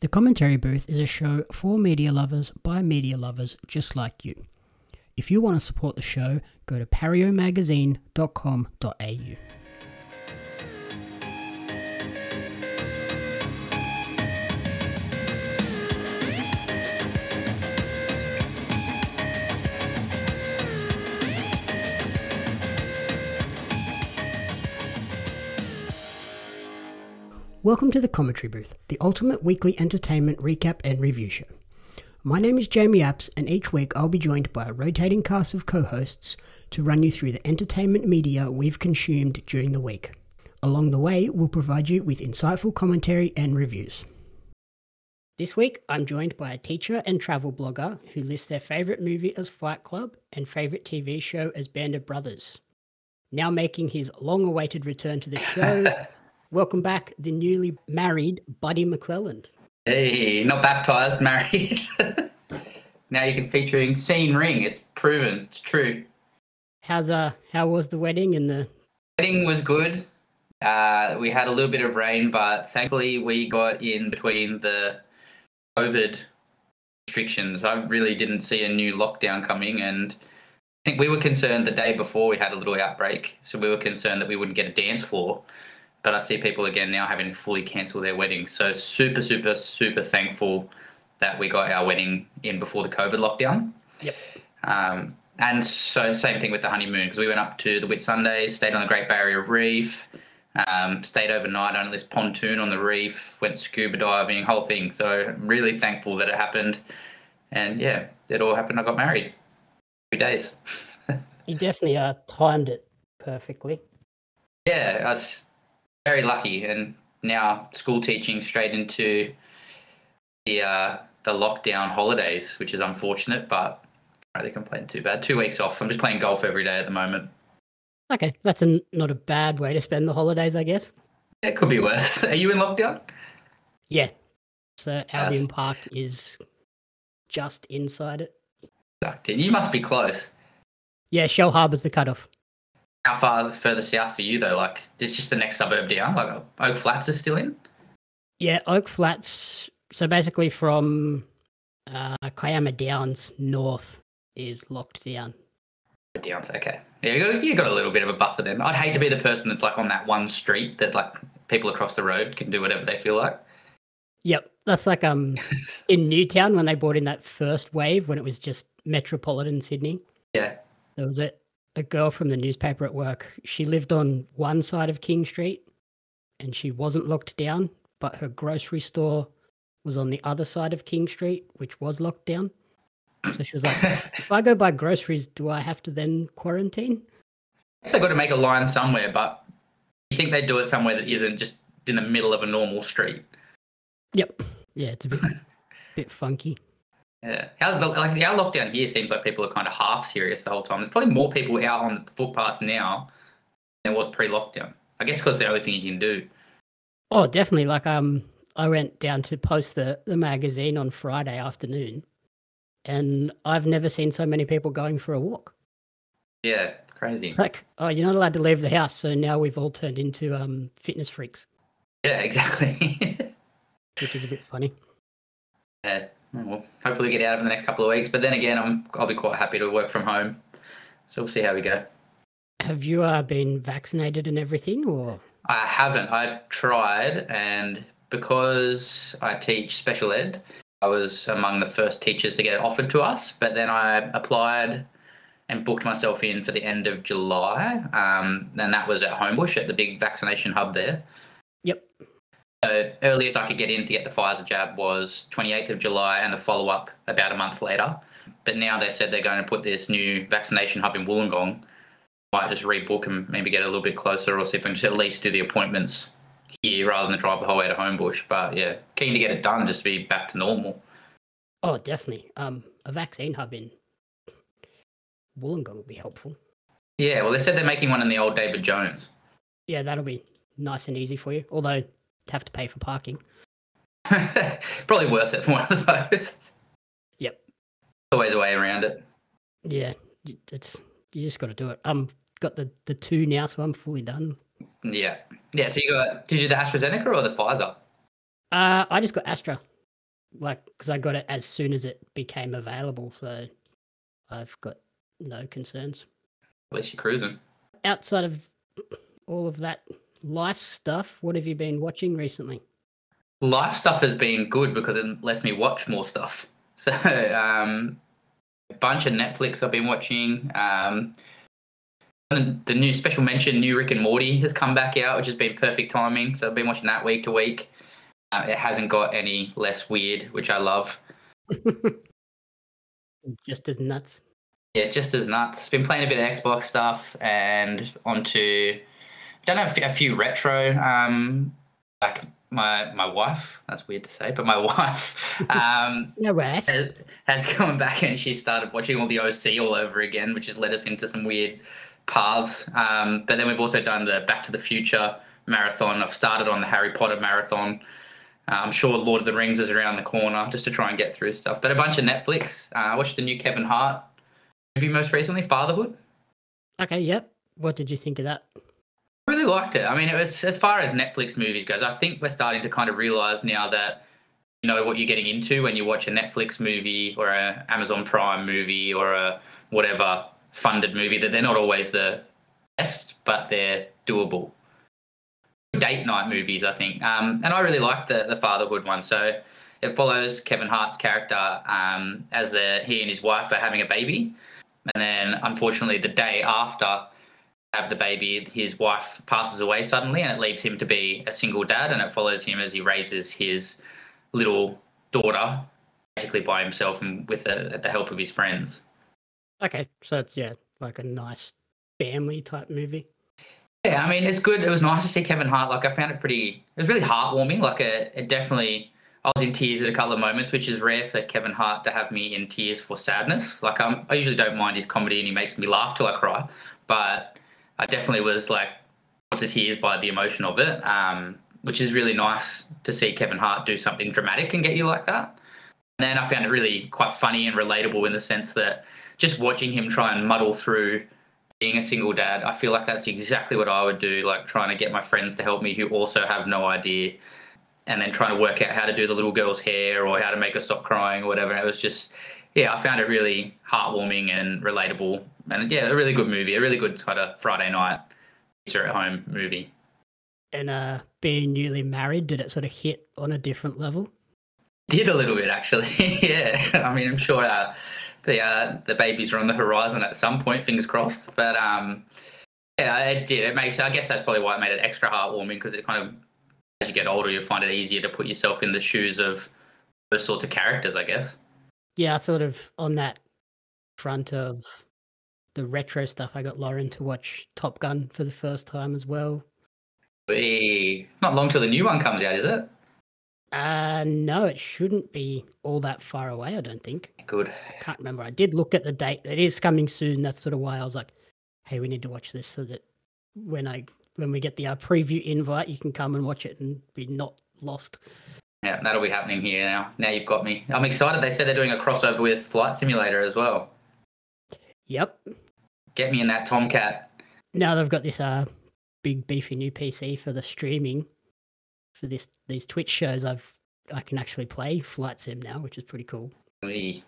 The Commentary Booth is a show for media lovers by media lovers just like you. If you want to support the show, go to pariomagazine.com.au. Welcome to the Commentary Booth, the ultimate weekly entertainment recap and review show. My name is Jamie Apps, and each week I'll be joined by a rotating cast of co hosts to run you through the entertainment media we've consumed during the week. Along the way, we'll provide you with insightful commentary and reviews. This week, I'm joined by a teacher and travel blogger who lists their favourite movie as Fight Club and favourite TV show as Band of Brothers. Now making his long awaited return to the show, welcome back the newly married Buddy McClelland. Hey, not baptized, married. now you can featuring scene ring. It's proven. It's true. How's uh how was the wedding and the Wedding was good. Uh, we had a little bit of rain, but thankfully we got in between the COVID restrictions. I really didn't see a new lockdown coming, and I think we were concerned the day before we had a little outbreak. So we were concerned that we wouldn't get a dance floor. But I see people again now having fully cancel their weddings. So super, super, super thankful that we got our wedding in before the COVID lockdown. Yep. Um, and so same thing with the honeymoon because we went up to the Whitsundays, stayed on the Great Barrier Reef, um, stayed overnight on this pontoon on the reef, went scuba diving, whole thing. So really thankful that it happened, and yeah, it all happened. I got married. Three days. You definitely uh timed it perfectly. yeah, I was very lucky, and now school teaching straight into the uh, the lockdown holidays, which is unfortunate, but can't really complain too bad. Two weeks off. I'm just playing golf every day at the moment. Okay, that's a, not a bad way to spend the holidays, I guess. It could be worse. Are you in lockdown? Yeah. So Albion Yes. Park is just inside it. Sucked in. You must be close. Yeah, Shellharbour's the cutoff. How far further south for you though? Like it's just the next suburb down. Like Oak Flats is still in. Yeah, Oak Flats. So basically, from uh, Kiama Downs north is locked down. Down. Okay. Yeah, you got, you got a little bit of a buffer then. I'd hate to be the person that's like on that one street that like people across the road can do whatever they feel like. Yep, that's like um in Newtown when they brought in that first wave when it was just metropolitan Sydney. Yeah. that was a, a girl from the newspaper at work. She lived on one side of King Street and she wasn't locked down, but her grocery store was on the other side of King Street, which was locked down. So she was like, if I go buy groceries, do I have to then quarantine? So got to make a line somewhere, but you think they'd do it somewhere that isn't just in the middle of a normal street. Yep. Yeah, it's a bit bit funky. Yeah. How's the like our lockdown here seems like people are kind of half serious the whole time. There's probably more people out on the footpath now than there was pre-lockdown. I guess because the only thing you can do. Oh, definitely. Like um I went down to post the, the magazine on Friday afternoon and I've never seen so many people going for a walk. Yeah, crazy. Like, oh, you're not allowed to leave the house, so now we've all turned into um fitness freaks, Yeah, exactly. which is a bit funny. yeah. Well, hopefully get out of it in the next couple of weeks. But then again, I'm I'll be quite happy to work from home. So we'll see how we go. Have you uh, been vaccinated and everything or I haven't. I tried, and because I teach special ed, I was among the first teachers to get it offered to us. But then I applied and booked myself in for the end of July, um, and that was at Homebush at the big vaccination hub there. Yep. So earliest I could get in to get the Pfizer jab was 28th of July, and the follow up about a month later. But now they said they're going to put this new vaccination hub in Wollongong. Might just rebook and maybe get a little bit closer, or see if I can just at least do the appointments here rather than drive the whole way to Homebush. But yeah, keen to get it done just to be back to normal. Oh, definitely. Um a vaccine hub in Wollongong would be helpful. Yeah, well, they said they're making one in the old David Jones. Yeah, that'll be nice and easy for you. Although have to pay for parking. Probably worth it for one of those. Yep. Always a way around it. Yeah, it's you just got to do it. I'm got the the two now, so I'm fully done. Yeah. Yeah, so you got, did you do the AstraZeneca or the Pfizer? Uh, I just got Astra. like because I got it as soon as it became available, so I've got no concerns. At least you're cruising. Outside of all of that life stuff, what have you been watching recently? Life stuff has been good because it lets me watch more stuff. So, um, a bunch of Netflix I've been watching. Um, the new special mention, new Rick and Morty, has come back out, which has been perfect timing. So I've been watching that week to week. Uh, it hasn't got any less weird, which I love. Just as nuts. Yeah, just as nuts. Been playing a bit of Xbox stuff and onto, done a, a few retro, um, like my my wife. That's weird to say, but my wife, um, no has, has gone back and she started watching all the OC all over again, which has led us into some weird paths. Um, but then we've also done the Back to the Future marathon. I've started on the Harry Potter marathon. Uh, I'm sure Lord of the Rings is around the corner just to try and get through stuff. But a bunch of Netflix. Uh, I watched the new Kevin Hart movie most recently, Fatherhood. Okay, yep. What did you think of that? Really liked it. I mean, it was as far as Netflix movies goes. I think we're starting to kind of realize now that you know what you're getting into when you watch a Netflix movie or a Amazon Prime movie or a whatever funded movie. That they're not always the best, but they're doable. Date night movies, I think, um, and I really liked the the fatherhood one. So it follows Kevin Hart's character um, as the he and his wife are having a baby, and then unfortunately the day after have the baby, his wife passes away suddenly, and it leaves him to be a single dad, and it follows him as he raises his little daughter basically by himself and with the, the help of his friends. Okay, so it's yeah, like a nice family type movie. Yeah, I mean it's good. It was nice to see Kevin Hart. Like I found it pretty. It was really heartwarming. Like it, it definitely. I was in tears at a couple of moments, which is rare for Kevin Hart to have me in tears for sadness. Like I'm, I usually don't mind his comedy and he makes me laugh till I cry, but I definitely was like brought to tears by the emotion of it, um, which is really nice to see Kevin Hart do something dramatic and get you like that. And then I found it really quite funny and relatable in the sense that just watching him try and muddle through being a single dad, I feel like that's exactly what I would do, like trying to get my friends to help me who also have no idea and then trying to work out how to do the little girl's hair or how to make her stop crying or whatever. It was just, yeah, I found it really heartwarming and relatable. And yeah, a really good movie, a really good kind of Friday night pizza at home movie. And uh, being newly married, did it sort of hit on a different level? Did a little bit actually, yeah. I mean, I'm sure uh, the uh, the babies are on the horizon at some point. Fingers crossed. But um, yeah, it did. It makes. I guess that's probably why it made it extra heartwarming because it kind of, as you get older, you find it easier to put yourself in the shoes of those sorts of characters. I guess. Yeah, sort of on that front of the retro stuff. I got Lauren to watch Top Gun for the first time as well. Hey, not long till the new one comes out, is it? Uh, no, it shouldn't be all that far away, I don't think. Good. I can't remember. I did look at the date. It is coming soon. That's sort of why I was like, hey, we need to watch this so that when I when we get the uh, preview invite, you can come and watch it and be not lost. Yeah, that'll be happening here now. Now you've got me. I'm excited. They said they're doing a crossover with Flight Simulator as well. Yep. Get me in that Tomcat. Now they've got this uh big beefy new PC for the streaming for this these Twitch shows. I've I can actually play Flight Sim now, which is pretty cool. yeah,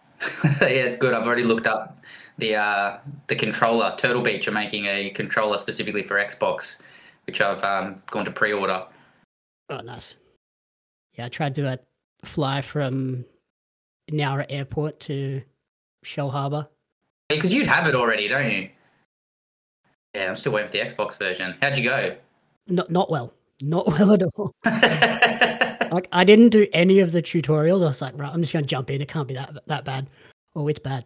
it's good. I've already looked up the uh, the controller. Turtle Beach are making a controller specifically for Xbox, which I've um, gone to pre-order. Oh, nice. Yeah, I tried to uh, fly from Nowra Airport to Shellharbour. Because you'd have it already, don't you? Yeah, I'm still waiting for the Xbox version. How'd you go? Not not well. Not well at all. like I didn't do any of the tutorials. I was like, right, I'm just going to jump in. It can't be that that bad. Oh, it's bad.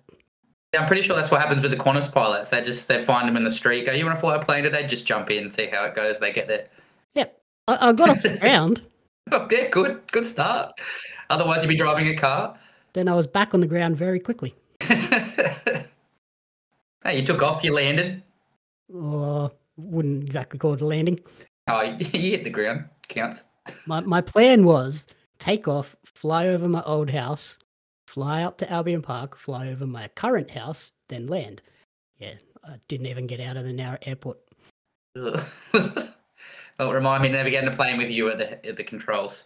Yeah, I'm pretty sure that's what happens with the Qantas pilots. They just they find them in the street. Go, you want to fly a plane today? Just jump in, and see how it goes. They get there. Yeah, I, I got off the ground. Oh, yeah, good, good start. Otherwise, you'd be driving a car. Then I was back on the ground very quickly. hey, you took off. You landed. Oh, wouldn't exactly call it a landing. Oh, you hit the ground. Counts. My my plan was take off, fly over my old house, fly up to Albion Park, fly over my current house, then land. Yeah, I didn't even get out of the Nowra airport. well, remind me to never get in a plane with you at the at the controls.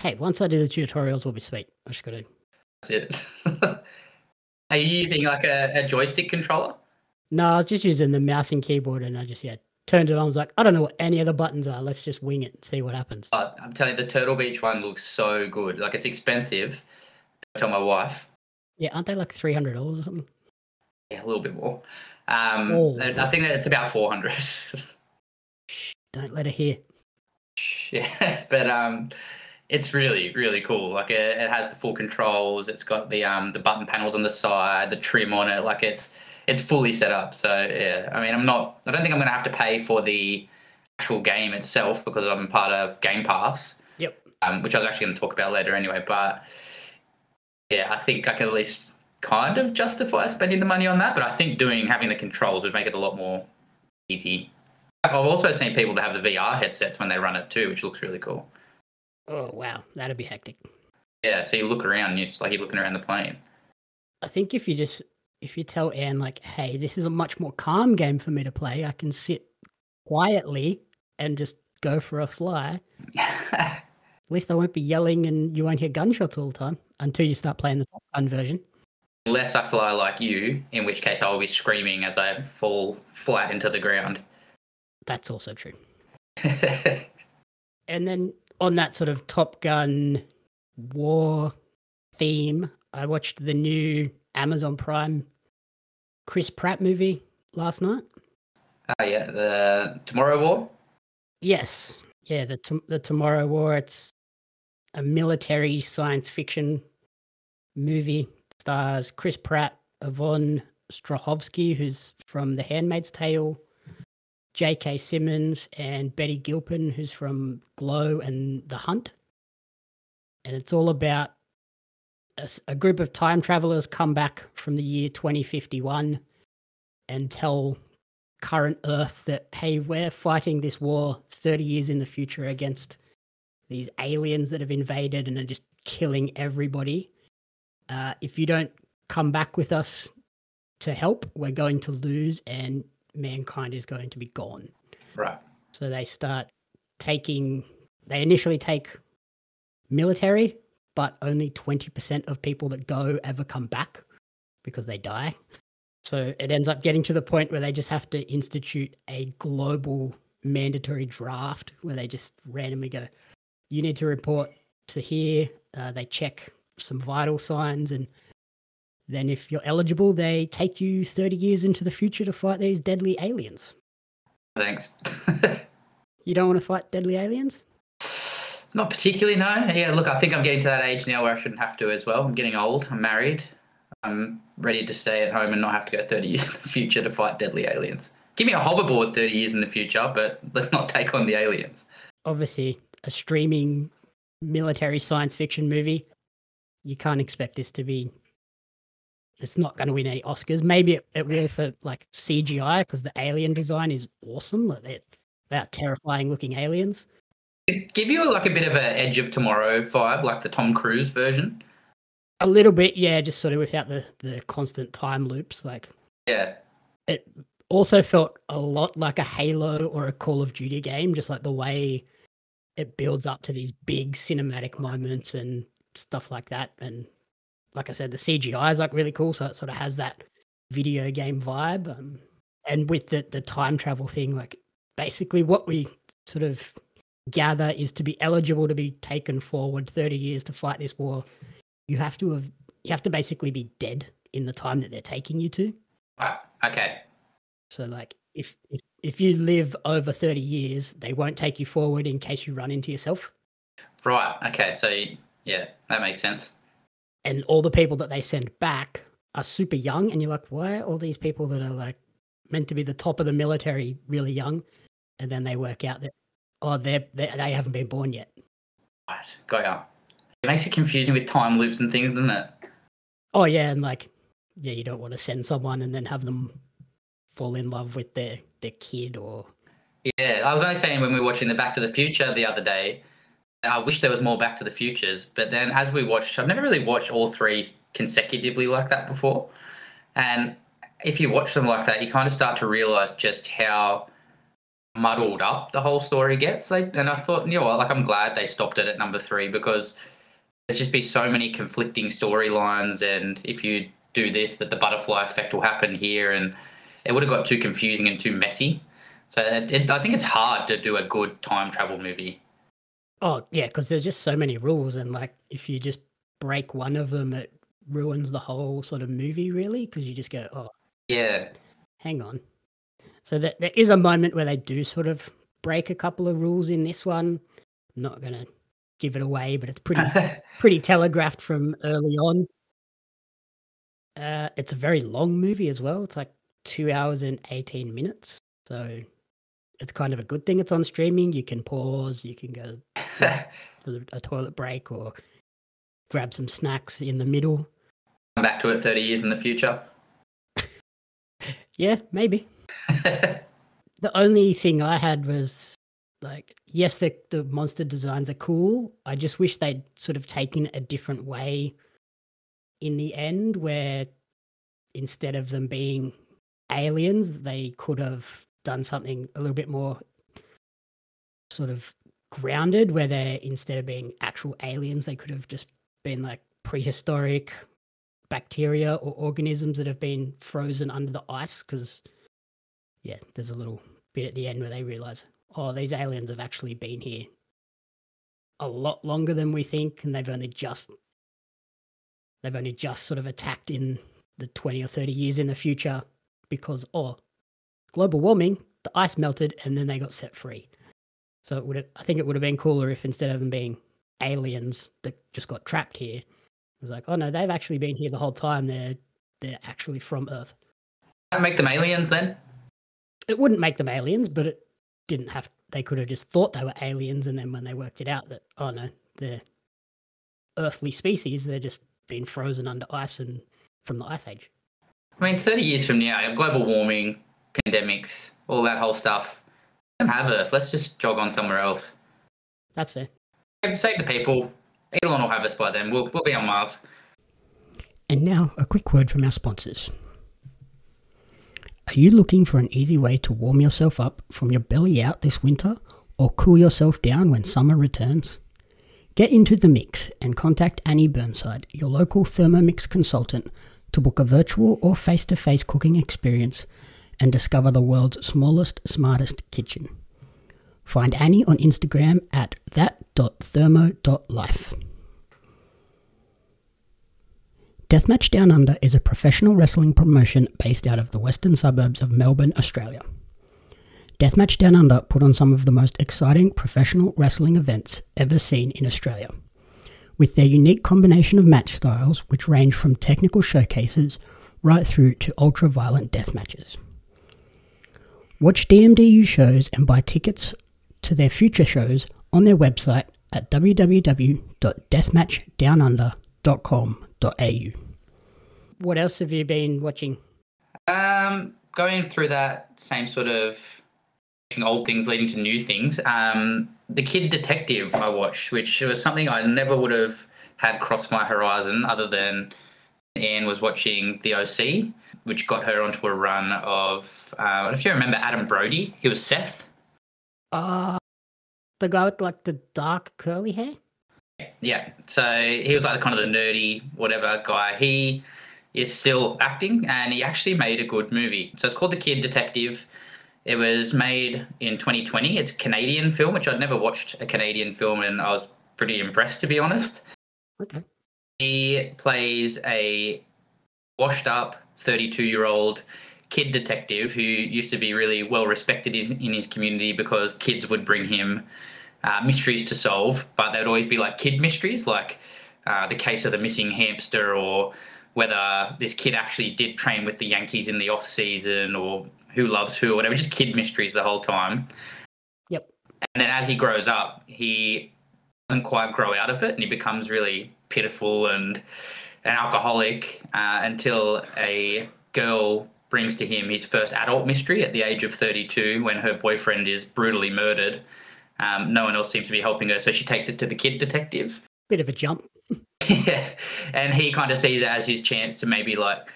Hey, once I do the tutorials, we'll be sweet. I just got to. That's it. Are you using like a, a joystick controller? No, I was just using the mouse and keyboard, and I just yeah turned it on. I was like, I don't know what any of the buttons are. Let's just wing it and see what happens. But I'm telling you, the Turtle Beach one looks so good. Like it's expensive. I tell my wife. Yeah, aren't they like three hundred dollars or something? Yeah, a little bit more. Um, Oh. I think it's about four hundred. Shh, don't let her hear. yeah, but um, it's really really cool. Like it, it has the full controls. It's got the um the button panels on the side, the trim on it. Like it's it's fully set up. So yeah, I mean, I'm not. I don't think I'm gonna have to pay for the actual game itself because I'm part of Game Pass. Yep. Um, which I was actually going to talk about later anyway. But yeah, I think I can at least kind of justify spending the money on that. But I think doing having the controls would make it a lot more easy. I've also seen people that have the VR headsets when they run it too, which looks really cool. Oh wow, that'd be hectic. Yeah, so you look around, and you're just like you're looking around the plane. I think if you just if you tell Anne like, hey, this is a much more calm game for me to play, I can sit quietly and just go for a fly. At least I won't be yelling and you won't hear gunshots all the time until you start playing the Top Gun version. Unless I fly like you, in which case I will be screaming as I fall flat into the ground. That's also true. And then on that sort of Top Gun war theme, I watched the new Amazon Prime Chris Pratt movie last night. Oh yeah, the Tomorrow War. Yes, yeah, the the Tomorrow War. It's a military science fiction movie. Stars Chris Pratt, Yvonne Strahovski, who's from The Handmaid's Tale, J.K. Simmons, and Betty Gilpin, who's from Glow and The Hunt. And it's all about a, a group of time travelers come back from the year 2051 and tell current Earth that, hey, we're fighting this war 30 years in the future against these aliens that have invaded and are just killing everybody. Uh, if you don't come back with us to help, we're going to lose and mankind is going to be gone. Right. So they start taking, they initially take military, but only 20% of people that go ever come back because they die. So it ends up getting to the point where they just have to institute a global mandatory draft where they just randomly go, you need to report to here. Uh, they check some vital signs. And then if you're eligible, they take you 30 years into the future to fight these deadly aliens. Thanks. You don't want to fight deadly aliens? Not particularly, no. Yeah, look, I think I'm getting to that age now where I shouldn't have to as well. I'm getting old. I'm married. I'm ready to stay at home and not have to go 30 years in the future to fight deadly aliens. Give me a hoverboard 30 years in the future, but let's not take on the aliens. obviously a streaming military science fiction movie. You can't expect this to be. It's not going to win any Oscars. Maybe it, will for like CGI because the alien design is awesome. Like they're, they're terrifying looking aliens. It give you like a bit of an Edge of Tomorrow vibe, like the Tom Cruise version. A little bit, yeah, just sort of without the the constant time loops. Like Yeah, it also felt a lot like a Halo or a Call of Duty game, just like the way it builds up to these big cinematic moments and stuff like that. And like I said, the CGI is like really cool, so it sort of has that video game vibe. Um, and with the the time travel thing, like basically what we sort of gather is to be eligible to be taken forward 30 years to fight this war, you have to have you have to basically be dead in the time that they're taking you to. right. Okay. So like if if if you live over 30 years, they won't take you forward in case you run into yourself. Right. Okay. So, yeah, that makes sense. And all the people that they send back are super young and you're like, why are all these people that are like meant to be the top of the military really young? And then they work out that oh they're, they they haven't been born yet. Right. Got ya. It makes it confusing with time loops and things, doesn't it? Oh yeah, and like yeah, you don't want to send someone and then have them fall in love with their their kid or Yeah, I was only saying when we were watching the Back to the Future the other day, I wish there was more Back to the Futures. But then as we watched, I've never really watched all three consecutively like that before. And if you watch them like that, you kind of start to realize just how muddled up the whole story gets. Like, and I thought, you know what, like I'm glad they stopped it at number three because there's just be so many conflicting storylines, and if you do this, that the butterfly effect will happen here, and it would have got too confusing and too messy. So it, it, I think it's hard to do a good time travel movie. Oh yeah, because there's just so many rules, and like if you just break one of them, it ruins the whole sort of movie, really. Because you just go, oh Yeah, hang on. So that there is a moment where they do sort of break a couple of rules in this one. I'm not gonna give it away, but it's pretty pretty telegraphed from early on. Uh, it's a very long movie as well. It's like two hours and eighteen minutes, so it's kind of a good thing. It's on streaming. You can pause. You can go for a toilet break or grab some snacks in the middle. come back to it 30 years in the future. Yeah, maybe. The only thing I had was like, yes, the the monster designs are cool. I just wish they'd sort of taken a different way in the end, where instead of them being aliens, they could have done something a little bit more sort of grounded, where they're instead of being actual aliens, they could have just been like prehistoric bacteria or organisms that have been frozen under the ice because yeah there's a little bit at the end where they realize oh these aliens have actually been here a lot longer than we think and they've only just they've only just sort of attacked in the 20 or 30 years in the future because oh global warming the ice melted and then they got set free. So it would have, i think it would have been cooler if instead of them being aliens that just got trapped here it was like oh no they've actually been here the whole time. They're they're actually from earth. Make them aliens then. It wouldn't make them aliens, but it didn't have. They could have just thought they were aliens, and then when they worked it out that oh no, they're earthly species, they're just been frozen under ice and from the ice age. I mean, 30 years from now, global warming, pandemics, all that whole stuff. Don't have Earth. Let's just jog on somewhere else. That's fair. Save- Save the people. Elon will have us by then. We'll, we'll be on Mars. And now a quick word from our sponsors. Are you looking for an easy way to warm yourself up from your belly out this winter, or cool yourself down when summer returns? Get into the mix and contact Annie Burnside, your local Thermomix consultant, to book a virtual or face to face cooking experience and discover the world's smallest, smartest kitchen. Find Annie on Instagram at that.thermo.life. Deathmatch Down Under is a professional wrestling promotion based out of the western suburbs of Melbourne, Australia. Deathmatch Down Under put on some of the most exciting professional wrestling events ever seen in Australia. With their unique combination of match styles, which range from technical showcases right through to ultra violent death matches. Watch DMDU shows and buy tickets to their future shows on their website at www.deathmatchdownunder.com.au. What else have you been watching? Um, going through that same sort of old things leading to new things. Um, the Kid Detective I watched, which was something I never would have had cross my horizon, other than Anne was watching The OC, which got her onto a run of. Uh, I don't know if you remember Adam Brody, he was Seth. Uh, the guy with like the dark curly hair? Yeah, so he was like the kind of the nerdy whatever guy. He is still acting, and he actually made a good movie. So it's called The Kid Detective. It was made in 2020. It's a Canadian film, which I'd never watched a Canadian film, and I was pretty impressed to be honest. Okay. He plays a washed up 32 year old kid detective who used to be really well respected in his community because kids would bring him uh, mysteries to solve, but they'd always be like kid mysteries, like uh, the case of the missing hamster or whether this kid actually did train with the Yankees in the off season or who loves who or whatever, just kid mysteries the whole time. Yep. And then as he grows up, he doesn't quite grow out of it and he becomes really pitiful and an alcoholic uh, until a girl brings to him his first adult mystery at the age of 32 when her boyfriend is brutally murdered. Um, no one else seems to be helping her, so she takes it to the kid detective. Bit of a jump. Yeah, and he kind of sees it as his chance to maybe like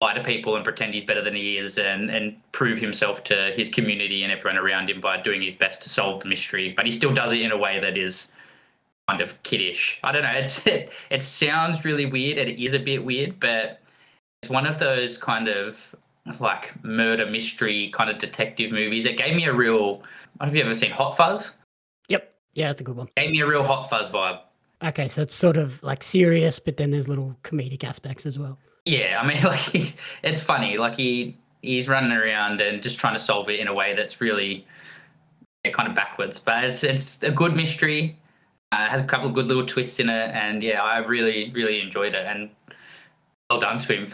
lie to people and pretend he's better than he is and, and prove himself to his community and everyone around him by doing his best to solve the mystery. But he still does it in a way that is kind of kiddish. I don't know. It's it, it sounds really weird and it is a bit weird, but it's one of those kind of like murder mystery kind of detective movies. It gave me a real. Have you ever seen Hot Fuzz? Yeah, that's a good one. Gave me a real Hot Fuzz vibe. Okay, so it's sort of like serious, but then there's little comedic aspects as well. Yeah, I mean, like he's it's funny. Like he he's running around and just trying to solve it in a way that's really yeah, kind of backwards, but it's it's a good mystery. Uh, has a couple of good little twists in it, and yeah, I really really enjoyed it. And well done to him.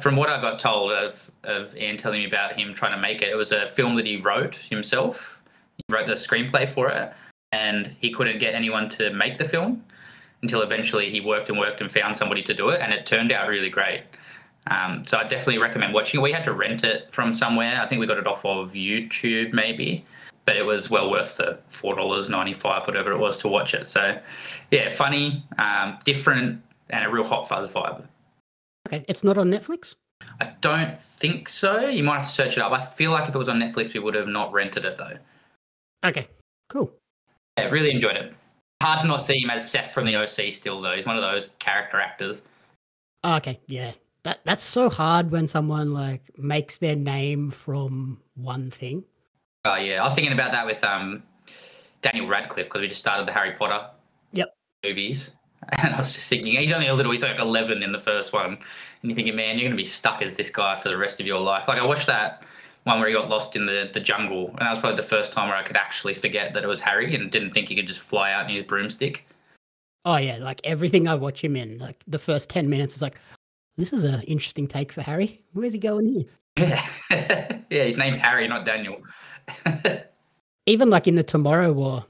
From what I got told of of Ian telling me about him trying to make it, it was a film that he wrote himself. He wrote the screenplay for it, and he couldn't get anyone to make the film until eventually he worked and worked and found somebody to do it, and it turned out really great. Um, so I definitely recommend watching it. We had to rent it from somewhere. I think we got it off of YouTube, maybe, but it was well worth the four dollars ninety five, whatever it was, to watch it. So, yeah, funny, um, different, and a real hot fuzz vibe. Okay, it's not on Netflix. I don't think so. You might have to search it up. I feel like if it was on Netflix, we would have not rented it though. Okay, cool. Yeah, really enjoyed it. Hard to not see him as Seth from the OC still though. He's one of those character actors. Oh, okay, yeah. That that's so hard when someone like makes their name from one thing. Oh yeah, I was thinking about that with um Daniel Radcliffe because we just started the Harry Potter yep. movies. And I was just thinking, he's only a little, he's like 11 in the first one. And you're thinking, man, you're going to be stuck as this guy for the rest of your life. Like, I watched that one where he got lost in the, the jungle. And that was probably the first time where I could actually forget that it was Harry and didn't think he could just fly out and use broomstick. Oh, yeah. Like, everything I watch him in, like, the first 10 minutes is like, this is an interesting take for Harry. Where's he going here? Yeah. yeah, his name's Harry, not Daniel. Even like in the Tomorrow War,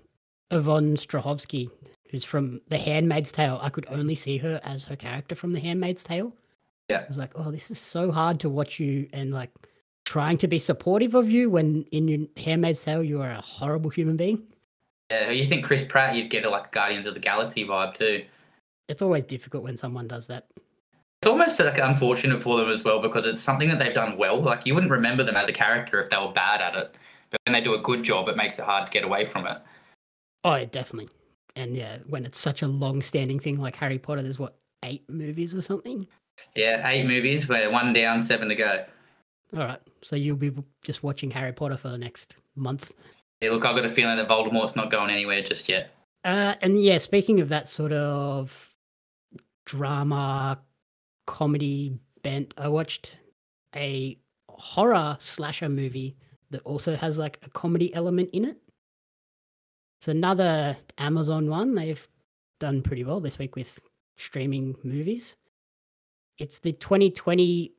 Yvonne Strahovski, who's from The Handmaid's Tale, I could only see her as her character from The Handmaid's Tale. Yeah. I was like, oh, this is so hard to watch you and like trying to be supportive of you when in your Handmaid's Tale you are a horrible human being. Yeah, you think Chris Pratt, you'd get a like Guardians of the Galaxy vibe too. It's always difficult when someone does that. It's almost like unfortunate for them as well because it's something that they've done well. Like you wouldn't remember them as a character if they were bad at it, but when they do a good job, it makes it hard to get away from it. Oh, yeah, definitely and yeah, when it's such a long-standing thing like Harry Potter, there's what eight movies or something. Yeah, eight movies. Where one down, seven to go. All right, so you'll be just watching Harry Potter for the next month. Yeah, look, I've got a feeling that Voldemort's not going anywhere just yet. Uh, and yeah, speaking of that sort of drama, comedy bent, I watched a horror slasher movie that also has like a comedy element in it. It's another Amazon one. They've done pretty well this week with streaming movies. It's the 2020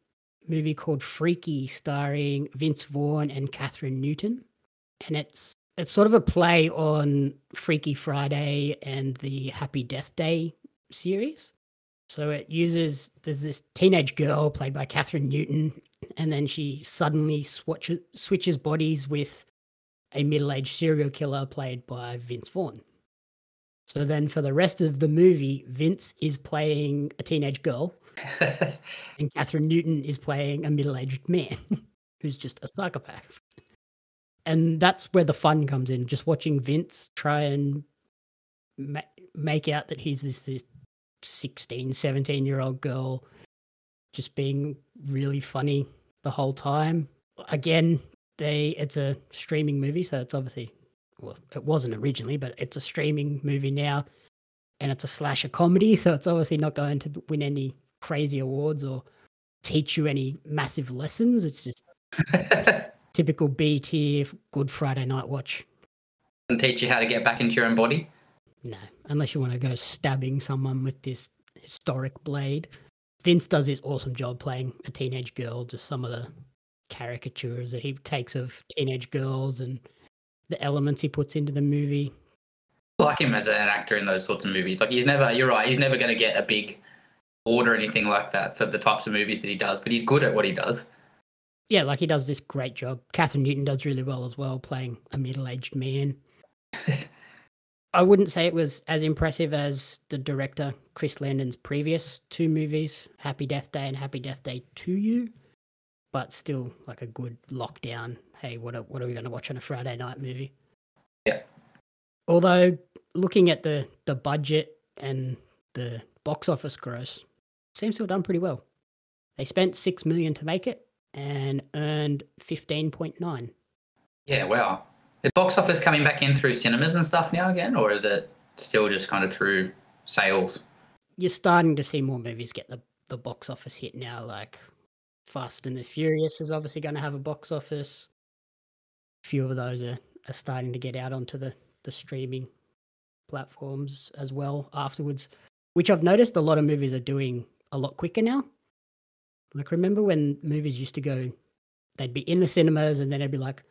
movie called Freaky, starring Vince Vaughn and Kathryn Newton, and it's it's sort of a play on Freaky Friday and the Happy Death Day series. So it uses there's this teenage girl played by Kathryn Newton, and then she suddenly switches switches bodies with a middle aged serial killer played by Vince Vaughn. So then for the rest of the movie, Vince is playing a teenage girl, and Kathryn Newton is playing a middle aged man who's just a psychopath. And that's where the fun comes in, just watching Vince try and ma- make out that he's this, this 16, 17 year old girl, just being really funny the whole time. Again, they it's a streaming movie, so it's obviously well, it wasn't originally, but it's a streaming movie now, and it's a slasher comedy, so it's obviously not going to win any crazy awards or teach you any massive lessons. It's just typical B tier Good Friday night watch. And teach you how to get back into your own body. No, unless you want to go stabbing someone with this historic blade. Vince does this awesome job playing a teenage girl. Just some of the caricatures that he takes of teenage girls and the elements he puts into the movie. Like him as an actor in those sorts of movies. Like he's never, you're right, he's never going to get a big award or anything like that for the types of movies that he does, but he's good at what he does. Yeah, like he does this great job. Kathryn Newton does really well as well, playing a middle-aged man. I wouldn't say it was as impressive as the director Chris Landon's previous two movies, Happy Death Day and Happy Death Day to You, but still like a good lockdown. Hey, what are, what are we going to watch on a Friday night movie? Yeah. Although looking at the the budget and the box office gross, seems to have done pretty well. They spent six million to make it and earned fifteen point nine. Yeah, wow. The box office coming back in through cinemas and stuff now again, or is it still just kind of through sales? You're starting to see more movies get the, the box office hit now. Like Fast and the Furious is obviously going to have a box office. Few of those are, are starting to get out onto the, the streaming platforms as well afterwards, which I've noticed a lot of movies are doing a lot quicker now. Like, remember when movies used to go, they'd be in the cinemas and then it'd be like,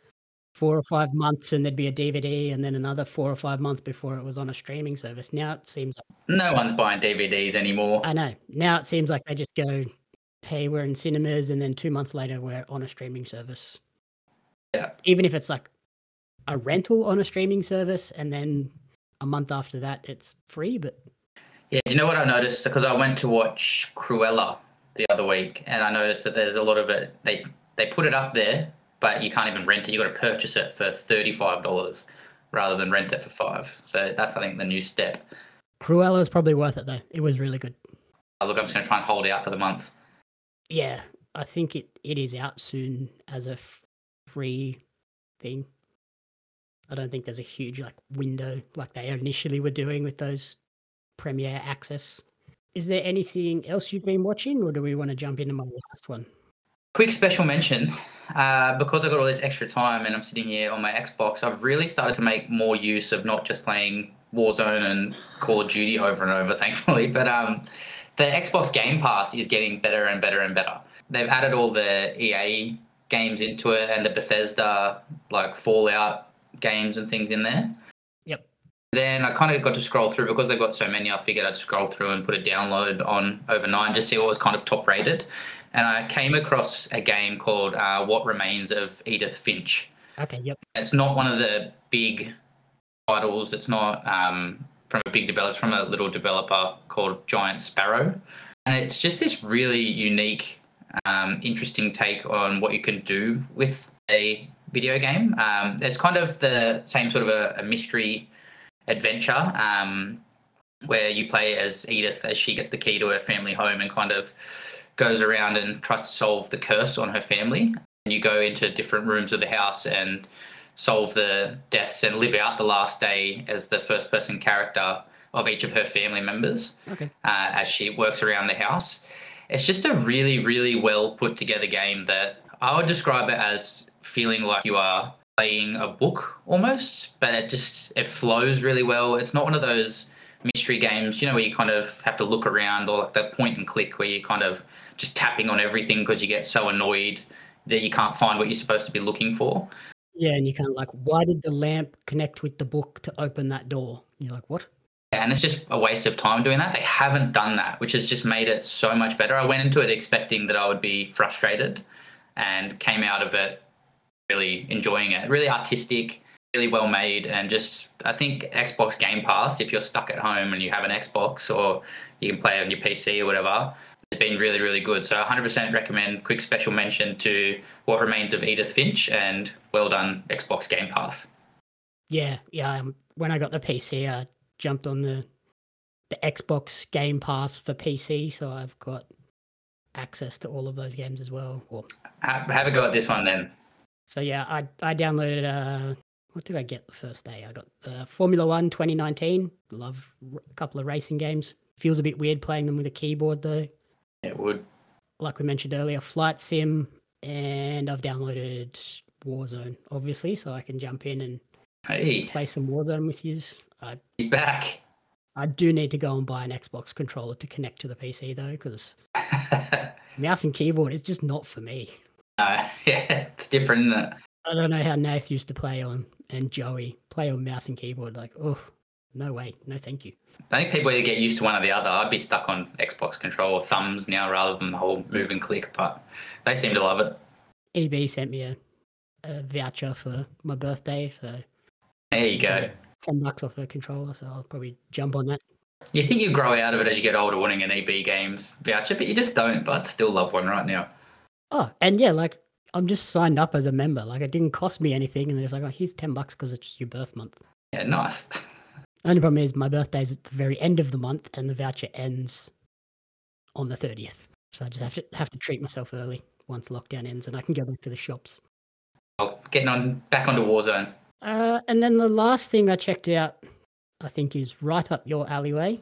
four or five months and there'd be a DVD and then another four or five months before it was on a streaming service. Now it seems no one's buying DVDs anymore. I know. Now it seems like they just go, hey, we're in cinemas and then two months later we're on a streaming service. Yeah. Even if it's like a rental on a streaming service and then a month after that it's free, but yeah, do you know what I noticed? Because I went to watch Cruella the other week and I noticed that there's a lot of it they they put it up there but you can't even rent it. You got to purchase it for thirty five dollars rather than rent it for five. So that's I think the new step. Cruella is probably worth it though. It was really good. Oh, look, I'm just going to try and hold out for the month. Yeah, I think it, it is out soon as a f- free thing. I don't think there's a huge like window like they initially were doing with those premiere access. Is there anything else you've been watching, or do we want to jump into my last one? Quick special mention uh, because I got all this extra time and I'm sitting here on my Xbox, I've really started to make more use of not just playing Warzone and Call of Duty over and over, thankfully, but um, the Xbox Game Pass is getting better and better and better. They've added all the EA games into it and the Bethesda like Fallout games and things in there. Yep. Then I kind of got to scroll through because they've got so many. I figured I'd scroll through and put a download on overnight and just see what was kind of top rated and I came across a game called uh, What Remains of Edith Finch. Okay, yep. It's not one of the big titles. It's not um, from a big developer. It's from a little developer called Giant Sparrow, and it's just this really unique, um, interesting take on what you can do with a video game. Um, it's kind of the same sort of a, a mystery adventure um, where you play as Edith as she gets the key to her family home and kind of goes around and tries to solve the curse on her family. And you go into different rooms of the house and solve the deaths and live out the last day as the first person character of each of her family members okay. uh, as she works around the house. It's just a really, really well put together game that I would describe it as feeling like you are playing a book almost, but it just it flows really well. It's not one of those mystery games, you know, where you kind of have to look around or like the point and click where you're kind of just tapping on everything because you get so annoyed that you can't find what you're supposed to be looking for. Yeah, and you kind of like, why did the lamp connect with the book to open that door? And you're like, what? And it's just a waste of time doing that. They haven't done that, which has just made it so much better. I went into it expecting that I would be frustrated and came out of it really enjoying it. Really artistic, really well made, and just I think Xbox Game Pass, if you're stuck at home and you have an Xbox or you can play on your PC or whatever, it's been really, really good. So 100% recommend. Quick special mention to What Remains of Edith Finch and well done Xbox Game Pass. Yeah, yeah. Um, when I got the PC, I jumped on the the Xbox Game Pass for PC, so I've got access to all of those games as well. Or, have a go at this one then. So yeah, I I downloaded. Uh, what did I get the first day? I got the Formula One 2019. Love a couple of racing games. Feels a bit weird playing them with a keyboard though. It would. Like we mentioned earlier, Flight Sim, and I've downloaded Warzone, obviously, so I can jump in and hey. play some Warzone with you. I, He's back. I do need to go and buy an Xbox controller to connect to the PC though, because mouse and keyboard is just not for me. Uh, yeah, it's different. It? I don't know how Nath used to play on and Joey play on mouse and keyboard. Like, oh, no way, no thank you. I think people either get used to one or the other. I'd be stuck on Xbox control or thumbs now rather than the whole move and click, but they seem to love it. EB sent me a, a voucher for my birthday, so there you go. Ten bucks off a controller, so I'll probably jump on that. You think you grow out of it as you get older, wanting an EB Games voucher, but you just don't. I'd still love one right now. Oh, and yeah, like I'm just signed up as a member. Like it didn't cost me anything, and they're just like, oh, here's ten bucks because it's your birth month. Yeah, nice. Only problem is my birthday's at the very end of the month, and the voucher ends on the thirtieth. So I just have to have to treat myself early once lockdown ends, and I can go back to the shops. Oh, getting on back onto Warzone. Uh, and then the last thing I checked out, I think, is right up your alleyway.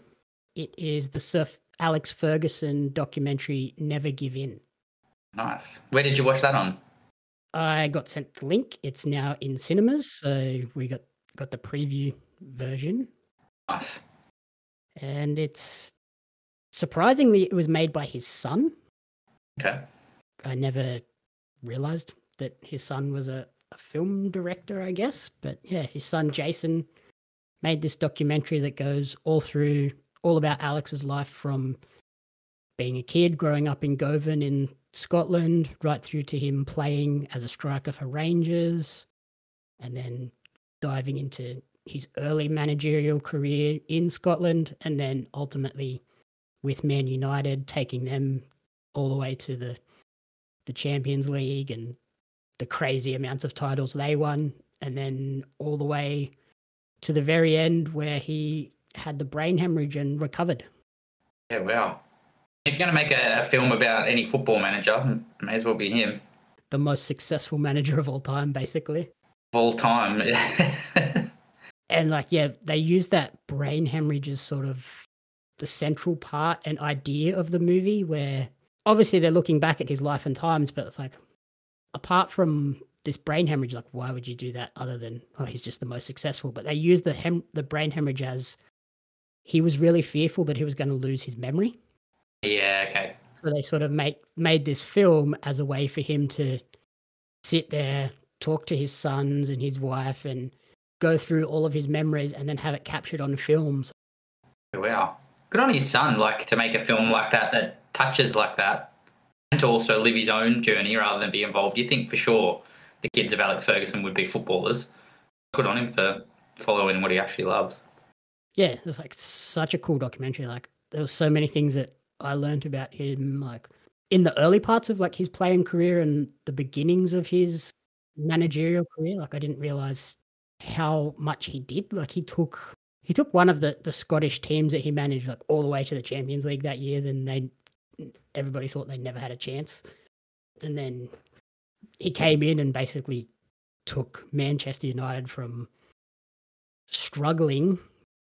It is the Sir Alex Ferguson documentary, Never Give In. Nice. Where did you watch that on? I got sent the link. It's now in cinemas, so we got got the preview version, Nice. and it's surprisingly it was made by his son. Okay. I never realized that his son was a, a film director, I guess. But yeah, his son Jason made this documentary that goes all through all about Alex's life from being a kid, growing up in Govan in Scotland, right through to him playing as a striker for Rangers, and then diving into his early managerial career in Scotland, and then ultimately with Man United, taking them all the way to the the Champions League and the crazy amounts of titles they won, and then all the way to the very end where he had the brain hemorrhage and recovered. Yeah, wow. If you're going to make a, a film about any football manager, may as well be him. The most successful manager of all time, basically. Of all time. And like, yeah, they use that brain hemorrhage as sort of the central part and idea of the movie, where obviously they're looking back at his life and times, but it's like, apart from this brain hemorrhage, like, why would you do that other than, oh, he's just the most successful? But they use the hem- the brain hemorrhage as he was really fearful that he was going to lose his memory. yeah, okay. So they sort of make made this film as a way for him to sit there, talk to his sons and his wife, and go through all of his memories, and then have it captured on films. Wow. Good on his son, like, to make a film like that that touches like that and to also live his own journey rather than be involved. You think for sure the kids of Alex Ferguson would be footballers. Good on him for following what he actually loves. Yeah, it's like such a cool documentary. Like there was so many things that I learned about him, like in the early parts of like his playing career and the beginnings of his managerial career. Like I didn't realize how much he did. Like he took he took one of the the Scottish teams that he managed like all the way to the Champions League that year. Then they everybody thought they never had a chance, and then he came in and basically took Manchester United from struggling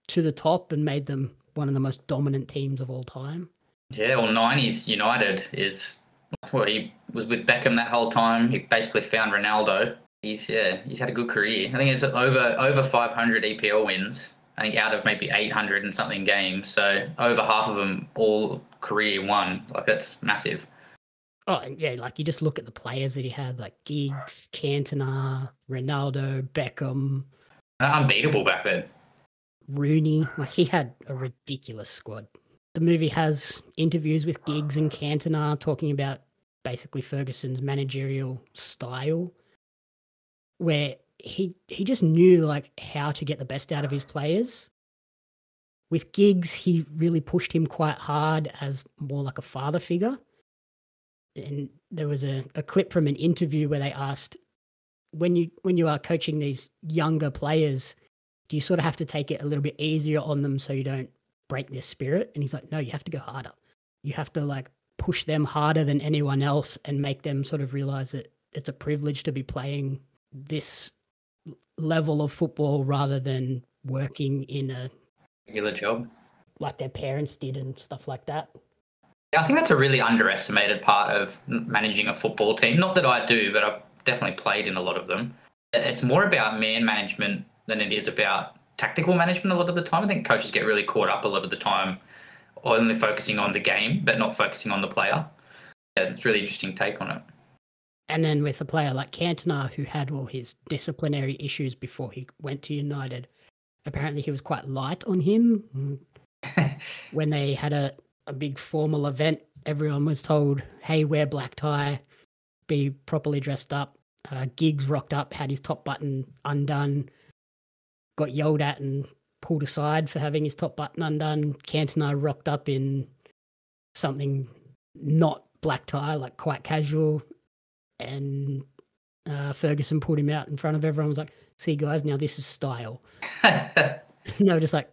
to the top and made them one of the most dominant teams of all time. Yeah, well, 90s United is well, he was with Beckham that whole time. He basically found Ronaldo. He's yeah, he's had a good career. I think it's over over 500 EPL wins. I think out of maybe 800 and something games. So over half of them all career one. Like that's massive. Oh, and yeah, like you just look at the players that he had, like Giggs, Cantona, Ronaldo, Beckham, Unbeatable back then. Rooney. Like he had a ridiculous squad. The movie has interviews with Giggs and Cantona talking about basically Ferguson's managerial style, where he he just knew like how to get the best out of his players. With Giggs, he really pushed him quite hard as more like a father figure. And there was a, a clip from an interview where they asked, when you when you are coaching these younger players, do you sort of have to take it a little bit easier on them so you don't break their spirit? And he's like, no, you have to go harder. You have to like push them harder than anyone else and make them sort of realize that it's a privilege to be playing this level of football rather than working in a Regular job. like their parents did and stuff like that. Yeah, I think that's a really underestimated part of managing a football team. Not that I do, but I've definitely played in a lot of them. It's more about man management than it is about tactical management a lot of the time. I think coaches get really caught up a lot of the time only focusing on the game, but not focusing on the player. Yeah, it's a really interesting take on it. And then with a player like Cantona, who had all his disciplinary issues before he went to United, apparently he was quite light on him. when they had a, a big formal event, everyone was told, hey, wear black tie, be properly dressed up. Uh, Giggs rocked up, had his top button undone, got yelled at and pulled aside for having his top button undone. Cantona rocked up in something not black tie, like quite casual. And uh, Ferguson pulled him out in front of everyone. Was like, "See, guys, now this is style." no, just like,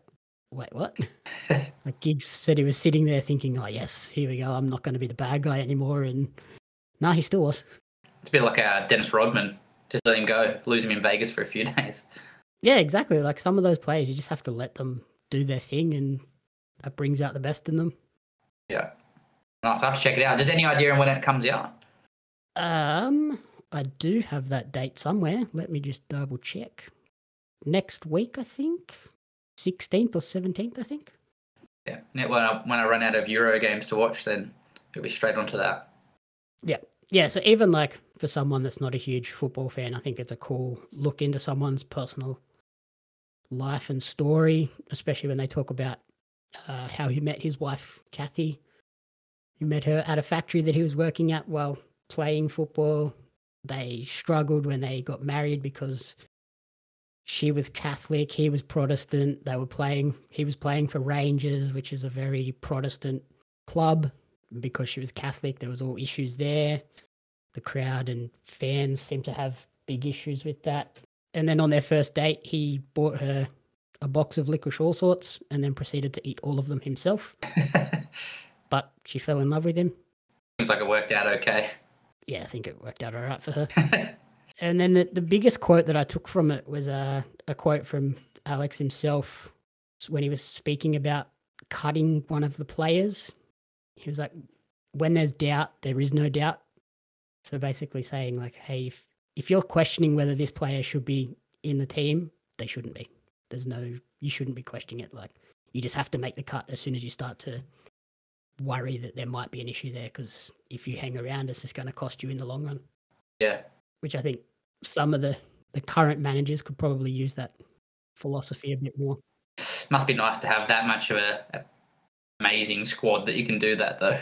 wait, what? like Giggs said, he was sitting there thinking, "Oh yes, here we go. I'm not going to be the bad guy anymore." And no, nah, he still was. It's a bit like uh, Dennis Rodman. Just let him go, lose him in Vegas for a few days. Yeah, exactly. Like some of those players, you just have to let them do their thing, and that brings out the best in them. Yeah. Nice. I have to check it out. Does any idea when it comes out? Um, I do have that date somewhere. Let me just double check. Next week, I think. 16th or 17th, I think. Yeah. When I, when I run out of Euro games to watch, then it'll be straight onto that. Yeah. Yeah. So even like for someone that's not a huge football fan, I think it's a cool look into someone's personal life and story, especially when they talk about uh, how he met his wife, Kathy. He met her at a factory that he was working at while playing football. They struggled when they got married because she was Catholic, he was Protestant. They were playing, he was playing for Rangers, which is a very Protestant club. Because she was Catholic, there was all issues there. The crowd and fans seem to have big issues with that. And then on their first date, he bought her a box of licorice all sorts and then proceeded to eat all of them himself. but she fell in love with him. Seems like it worked out okay. Yeah, I think it worked out all right for her. and then the, the biggest quote that I took from it was a, a quote from Alex himself when he was speaking about cutting one of the players. He was like, when there's doubt, there is no doubt. So basically saying like, hey, if, if you're questioning whether this player should be in the team, they shouldn't be. There's no, you shouldn't be questioning it. Like, you just have to make the cut as soon as you start to worry that there might be an issue there because if you hang around, it's just going to cost you in the long run. Yeah. Which I think some of the, the current managers could probably use that philosophy a bit more. Must be nice to have that much of a, a amazing squad that you can do that though.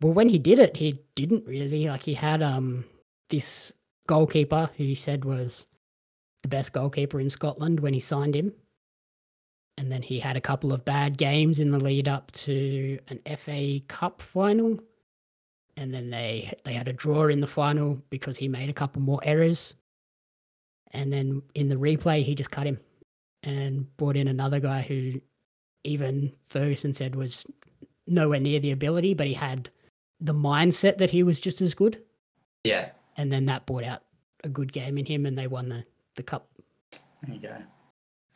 Well, when he did it, he didn't really like. He had um this goalkeeper who he said was the best goalkeeper in Scotland when he signed him, and then he had a couple of bad games in the lead up to an FA Cup final, and then they they had a draw in the final because he made a couple more errors, and then in the replay he just cut him, and brought in another guy who even Ferguson said was nowhere near the ability, but he had the mindset that he was just as good. Yeah. And then that brought out a good game in him and they won the, the cup. There you go.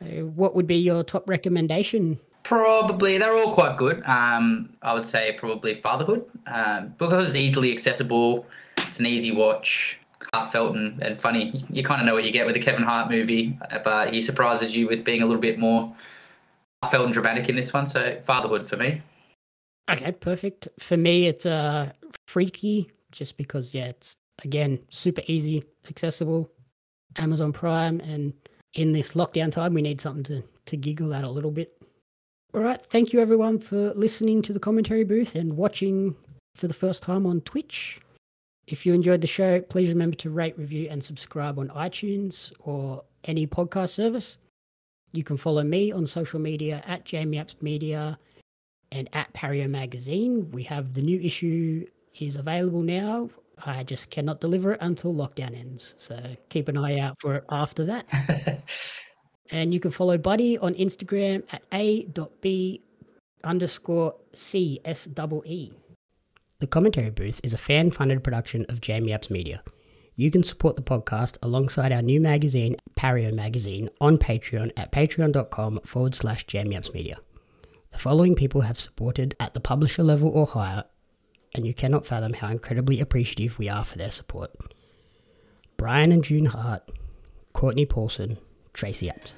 Uh, what would be your top recommendation? Probably they're all quite good. Um, I would say probably Fatherhood um, because it's easily accessible. It's an easy watch, heartfelt and, and funny. You kind of know what you get with a Kevin Hart movie, but he surprises you with being a little bit more heartfelt and dramatic in this one. So Fatherhood for me. Okay, perfect. For me, it's uh, Freaky, just because, yeah, it's again super easy, accessible, Amazon Prime, and in this lockdown time, we need something to, to giggle at a little bit. All right, thank you everyone for listening to the commentary booth and watching for the first time on Twitch. If you enjoyed the show, please remember to rate, review, and subscribe on iTunes or any podcast service. You can follow me on social media at Jamie Apps Media and at Pario Magazine. We have the new issue is available now. I just cannot deliver it until lockdown ends. So keep an eye out for it after that. and you can follow Buddy on Instagram at a.b underscore C-S-E-E. The Commentary Booth is a fan-funded production of Jamie Apps Media. You can support the podcast alongside our new magazine, Pario Magazine, on Patreon at patreon.com forward slash Media. The following people have supported at the publisher level or higher, and you cannot fathom how incredibly appreciative we are for their support. Brian and June Hart, Courtney Paulson, Tracy Apps.